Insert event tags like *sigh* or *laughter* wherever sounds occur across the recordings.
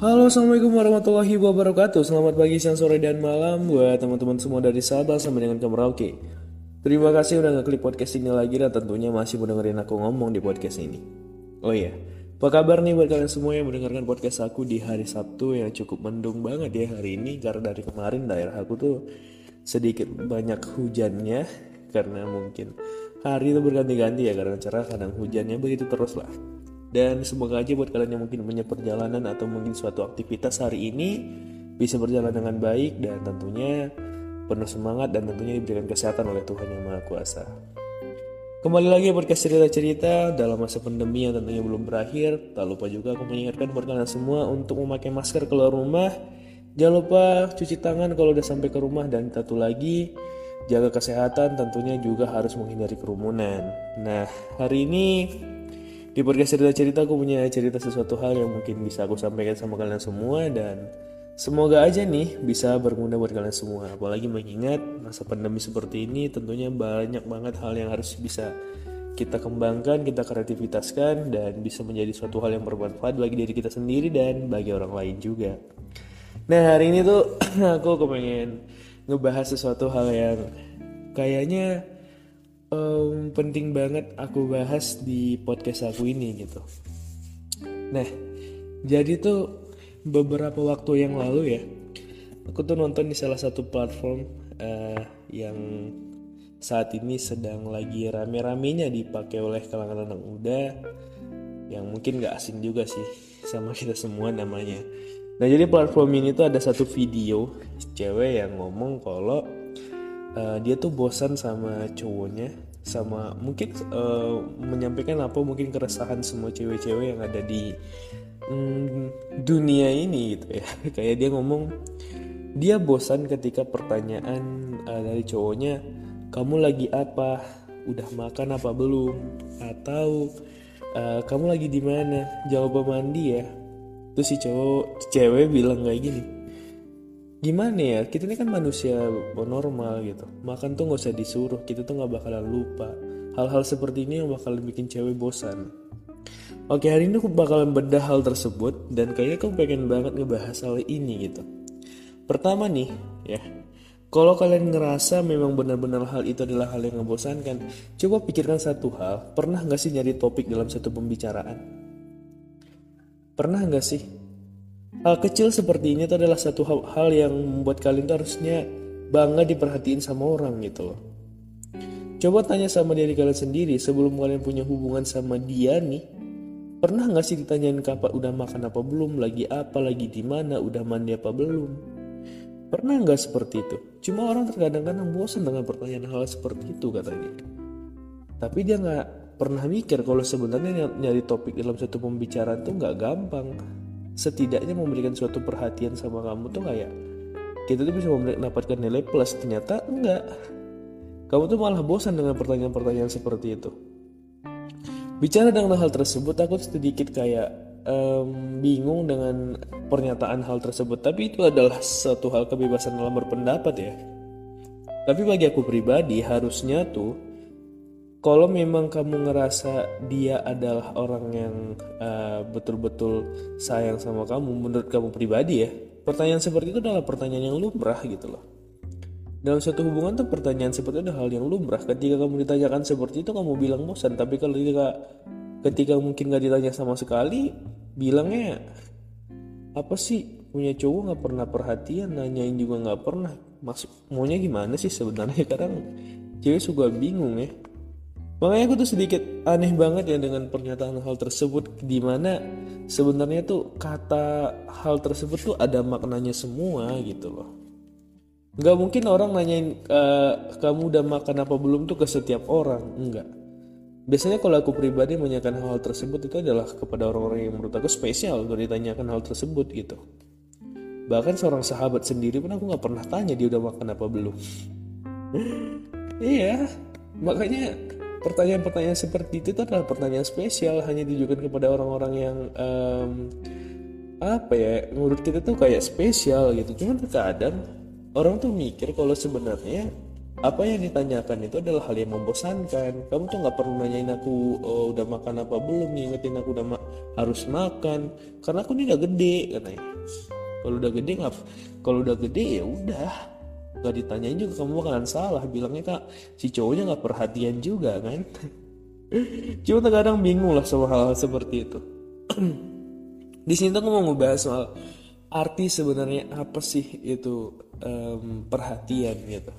Halo assalamualaikum warahmatullahi wabarakatuh. Selamat pagi, siang, sore, dan malam Buat teman-teman semua dari Sabah sampai dengan ke Merauke. Terima kasih udah ngeklik podcast ini lagi Dan tentunya masih mau dengerin aku ngomong di podcast ini. Oh iya, apa kabar nih buat kalian semua yang mendengarkan podcast aku di hari Sabtu Yang cukup mendung banget ya hari ini? Karena dari kemarin daerah aku tuh sedikit banyak hujannya Karena mungkin hari itu berganti-ganti ya Karena cerah kadang hujannya begitu terus lah dan semoga aja buat kalian yang mungkin punya perjalanan atau mungkin suatu aktivitas hari ini bisa berjalan dengan baik dan tentunya penuh semangat dan tentunya diberikan kesehatan oleh Tuhan Yang Maha Kuasa. Kembali lagi podcast cerita-cerita dalam masa pandemi yang tentunya belum berakhir. Tak lupa juga aku mengingatkan buat kalian semua untuk memakai masker keluar rumah. Jangan lupa cuci tangan kalau udah sampai ke rumah dan satu lagi jaga kesehatan tentunya juga harus menghindari kerumunan. Nah hari ini di podcast cerita-cerita aku punya cerita sesuatu hal yang mungkin bisa aku sampaikan sama kalian semua dan semoga aja nih bisa berguna buat kalian semua. Apalagi mengingat masa pandemi seperti ini tentunya banyak banget hal yang harus bisa kita kembangkan, kita kreativitaskan dan bisa menjadi suatu hal yang bermanfaat bagi diri kita sendiri dan bagi orang lain juga. Nah hari ini tuh *clears throat* aku kepengen ngebahas sesuatu hal yang kayaknya um, penting banget aku bahas di podcast aku ini gitu. Nah, jadi tuh beberapa waktu yang lalu ya, aku tuh nonton di salah satu platform uh, yang saat ini sedang lagi rame-ramenya dipakai oleh kalangan anak muda yang mungkin gak asing juga sih sama kita semua namanya. Nah jadi platform ini tuh ada satu video cewek yang ngomong kalau uh, dia tuh bosan sama cowoknya sama mungkin uh, menyampaikan apa mungkin keresahan semua cewek-cewek yang ada di um, dunia ini gitu ya. *laughs* Kayak dia ngomong dia bosan ketika pertanyaan uh, dari cowoknya kamu lagi apa? Udah makan apa belum? Atau uh, kamu lagi di mana? Jawab mandi ya terus si cowok cewek bilang kayak gini gimana ya? Kita ini kan manusia normal gitu. Makan tuh nggak usah disuruh. Kita tuh nggak bakalan lupa. Hal-hal seperti ini yang bakalan bikin cewek bosan. Oke hari ini aku bakalan bedah hal tersebut dan kayaknya aku pengen banget ngebahas hal ini gitu. Pertama nih ya. Kalau kalian ngerasa memang benar-benar hal itu adalah hal yang membosankan coba pikirkan satu hal. Pernah nggak sih nyari topik dalam satu pembicaraan? Pernah nggak sih Hal kecil seperti ini itu adalah satu hal, yang membuat kalian tuh harusnya bangga diperhatiin sama orang gitu loh. Coba tanya sama diri kalian sendiri sebelum kalian punya hubungan sama dia nih. Pernah nggak sih ditanyain kapan udah makan apa belum, lagi apa, lagi di mana, udah mandi apa belum? Pernah nggak seperti itu? Cuma orang terkadang-kadang bosan dengan pertanyaan hal seperti itu katanya. Tapi dia nggak pernah mikir kalau sebenarnya nyari topik dalam satu pembicaraan tuh nggak gampang setidaknya memberikan suatu perhatian sama kamu tuh kayak kita tuh bisa mendapatkan nilai plus. Ternyata enggak. Kamu tuh malah bosan dengan pertanyaan-pertanyaan seperti itu. Bicara dengan hal tersebut aku sedikit kayak um, bingung dengan pernyataan hal tersebut. Tapi itu adalah satu hal kebebasan dalam berpendapat ya. Tapi bagi aku pribadi harusnya tuh kalau memang kamu ngerasa dia adalah orang yang uh, betul-betul sayang sama kamu menurut kamu pribadi ya pertanyaan seperti itu adalah pertanyaan yang lumrah gitu loh. Dalam suatu hubungan tuh pertanyaan seperti itu adalah hal yang lumrah. Ketika kamu ditanyakan seperti itu kamu bilang bosan. Tapi kalau ketika ketika mungkin gak ditanya sama sekali bilangnya apa sih? Punya cowok nggak pernah perhatian? Nanyain juga nggak pernah. Masuk maunya gimana sih sebenarnya? *laughs* Kadang cewek suka bingung ya Makanya aku tuh sedikit aneh banget ya dengan pernyataan hal tersebut di mana sebenarnya tuh kata hal tersebut tuh ada maknanya semua gitu loh. Gak mungkin orang nanyain e, kamu udah makan apa belum tuh ke setiap orang, enggak. Biasanya kalau aku pribadi menanyakan hal, hal tersebut itu adalah kepada orang-orang yang menurut aku spesial untuk ditanyakan hal tersebut gitu. Bahkan seorang sahabat sendiri pun aku nggak pernah tanya dia udah makan apa belum. *laughs* iya, makanya pertanyaan-pertanyaan seperti itu, itu adalah pertanyaan spesial hanya ditujukan kepada orang-orang yang um, apa ya menurut kita tuh kayak spesial gitu. Cuman terkadang orang tuh mikir kalau sebenarnya apa yang ditanyakan itu adalah hal yang membosankan. Kamu tuh nggak perlu nanyain aku oh, udah makan apa belum ngingetin aku udah ma harus makan. Karena aku ini udah gede katanya. Kalau udah gede nggak kalau udah gede ya udah nggak ditanyain juga kamu bakalan salah. Bilangnya kak si cowoknya nggak perhatian juga kan? *laughs* Cuma terkadang bingung lah sama hal, -hal seperti itu. *clears throat* Di sini tuh aku mau ngebahas soal arti sebenarnya apa sih itu um, perhatian gitu.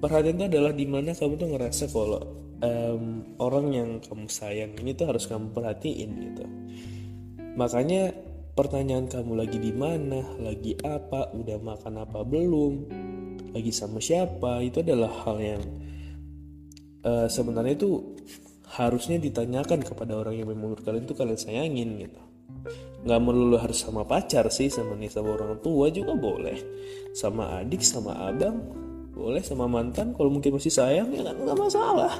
Perhatian itu adalah di mana kamu tuh ngerasa kalau um, orang yang kamu sayang ini tuh harus kamu perhatiin gitu. Makanya pertanyaan kamu lagi di mana lagi apa udah makan apa belum lagi sama siapa itu adalah hal yang uh, sebenarnya itu harusnya ditanyakan kepada orang yang menurut kalian itu kalian sayangin gitu. Nggak melulu harus sama pacar sih sama nih sama orang tua juga boleh. Sama adik sama abang boleh. Sama mantan kalau mungkin masih sayang ya kan nggak masalah.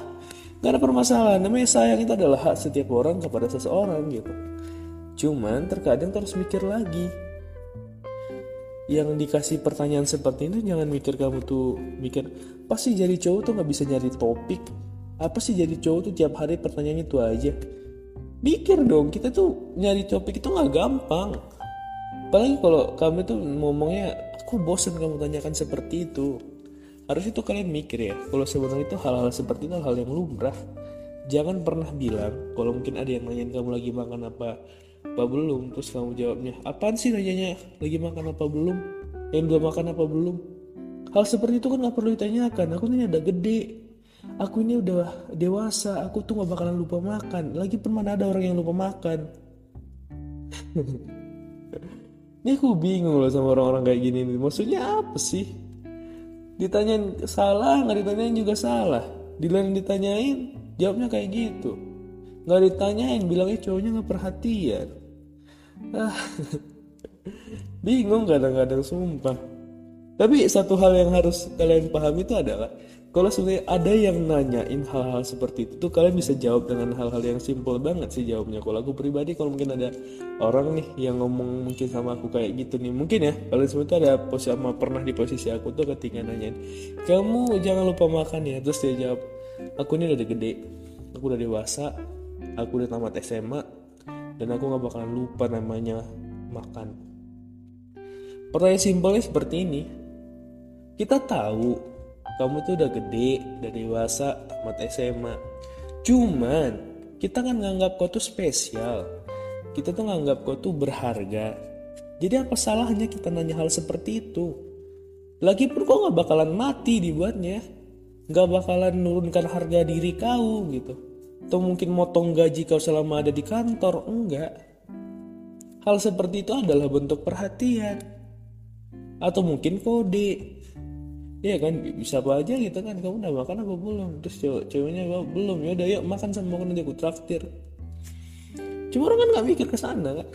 Nggak ada permasalahan. Namanya sayang itu adalah hak setiap orang kepada seseorang gitu. Cuman terkadang harus mikir lagi yang dikasih pertanyaan seperti itu jangan mikir kamu tuh mikir pasti jadi cowok tuh nggak bisa nyari topik? Apa sih jadi cowok tuh tiap hari pertanyaannya itu aja? Mikir dong kita tuh nyari topik itu nggak gampang. Apalagi kalau kamu tuh ngomongnya aku bosen kamu tanyakan seperti itu. Harus itu kalian mikir ya kalau sebenarnya itu hal-hal seperti itu hal yang lumrah. Jangan pernah bilang kalau mungkin ada yang nanyain kamu lagi makan apa apa belum? Terus kamu jawabnya apaan sih nanyanya? Lagi makan apa belum? Yang udah makan apa belum? Hal seperti itu kan nggak perlu ditanyakan. Aku ini udah gede. Aku ini udah dewasa. Aku tuh gak bakalan lupa makan. Lagi pun mana ada orang yang lupa makan. *laughs* Ini aku bingung loh sama orang-orang kayak gini nih. Maksudnya apa sih? Ditanyain salah nggak ditanyain juga salah. Di lain ditanyain jawabnya kayak gitu nggak ditanyain bilangnya cowoknya nggak perhatian. Ah *laughs* bingung kadang-kadang sumpah. Tapi satu hal yang harus kalian pahami itu adalah kalau sebenarnya ada yang nanyain hal-hal seperti itu tuh kalian bisa jawab dengan hal-hal yang simpel banget sih jawabnya. Kalau aku pribadi kalau mungkin ada orang nih yang ngomong mungkin sama aku kayak gitu nih mungkin ya kalian semua ada posisi sama pernah di posisi aku tuh ketika nanyain kamu jangan lupa makan ya terus dia jawab aku ini udah gede aku udah dewasa aku udah tamat SMA dan aku nggak bakalan lupa namanya makan pertanyaan simpelnya seperti ini kita tahu kamu tuh udah gede, udah dewasa, tamat SMA. Cuman kita kan nganggap kau tuh spesial. Kita tuh nganggap kau tuh berharga. Jadi apa salahnya kita nanya hal seperti itu? Lagi pun kau gak bakalan mati dibuatnya. Gak bakalan nurunkan harga diri kau gitu. Atau mungkin motong gaji kau selama ada di kantor. Enggak. Hal seperti itu adalah bentuk perhatian. Atau mungkin kode. Iya kan? Bisa apa aja gitu kan? Kamu udah makan apa belum? Terus cewek ceweknya belum. Ya udah yuk makan sama makan nanti aku traktir. Cuma orang kan nggak mikir ke sana kan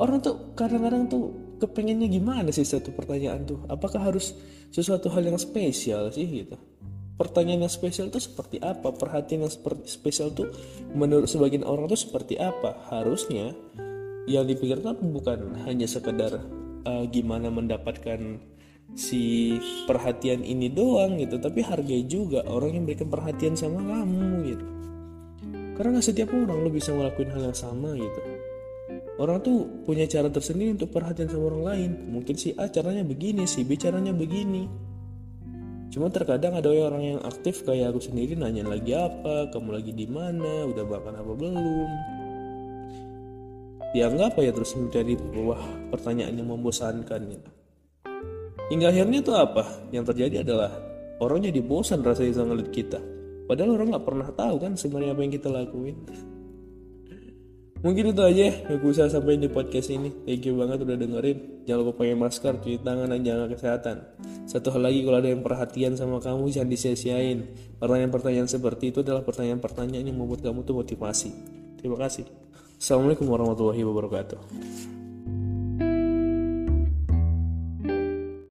orang tuh kadang-kadang tuh kepengennya gimana sih? Satu pertanyaan tuh. Apakah harus sesuatu hal yang spesial sih gitu pertanyaan yang spesial tuh seperti apa? Perhatian yang spesial tuh menurut sebagian orang tuh seperti apa? Harusnya yang dipikirkan bukan hanya sekedar uh, gimana mendapatkan si perhatian ini doang gitu tapi hargai juga orang yang berikan perhatian sama kamu gitu. Karena nggak setiap orang lo bisa ngelakuin hal yang sama gitu. Orang tuh punya cara tersendiri untuk perhatian sama orang lain. Mungkin si A caranya begini si B caranya begini cuma terkadang ada orang yang aktif kayak aku sendiri nanya lagi apa kamu lagi di mana udah makan apa belum dianggap ya terus menjadi wah pertanyaan yang membosankan gitu Hingga akhirnya itu apa? Yang terjadi adalah orang jadi bosan rasanya sama kita. Padahal orang nggak pernah tahu kan sebenarnya apa yang kita lakuin. Mungkin itu aja yang aku bisa sampaikan di podcast ini. Thank you banget udah dengerin. Jangan lupa pakai masker, cuci tangan, dan jaga kesehatan. Satu hal lagi kalau ada yang perhatian sama kamu jangan disia-siain. Pertanyaan-pertanyaan seperti itu adalah pertanyaan-pertanyaan yang membuat kamu tuh motivasi. Terima kasih. Assalamualaikum warahmatullahi wabarakatuh.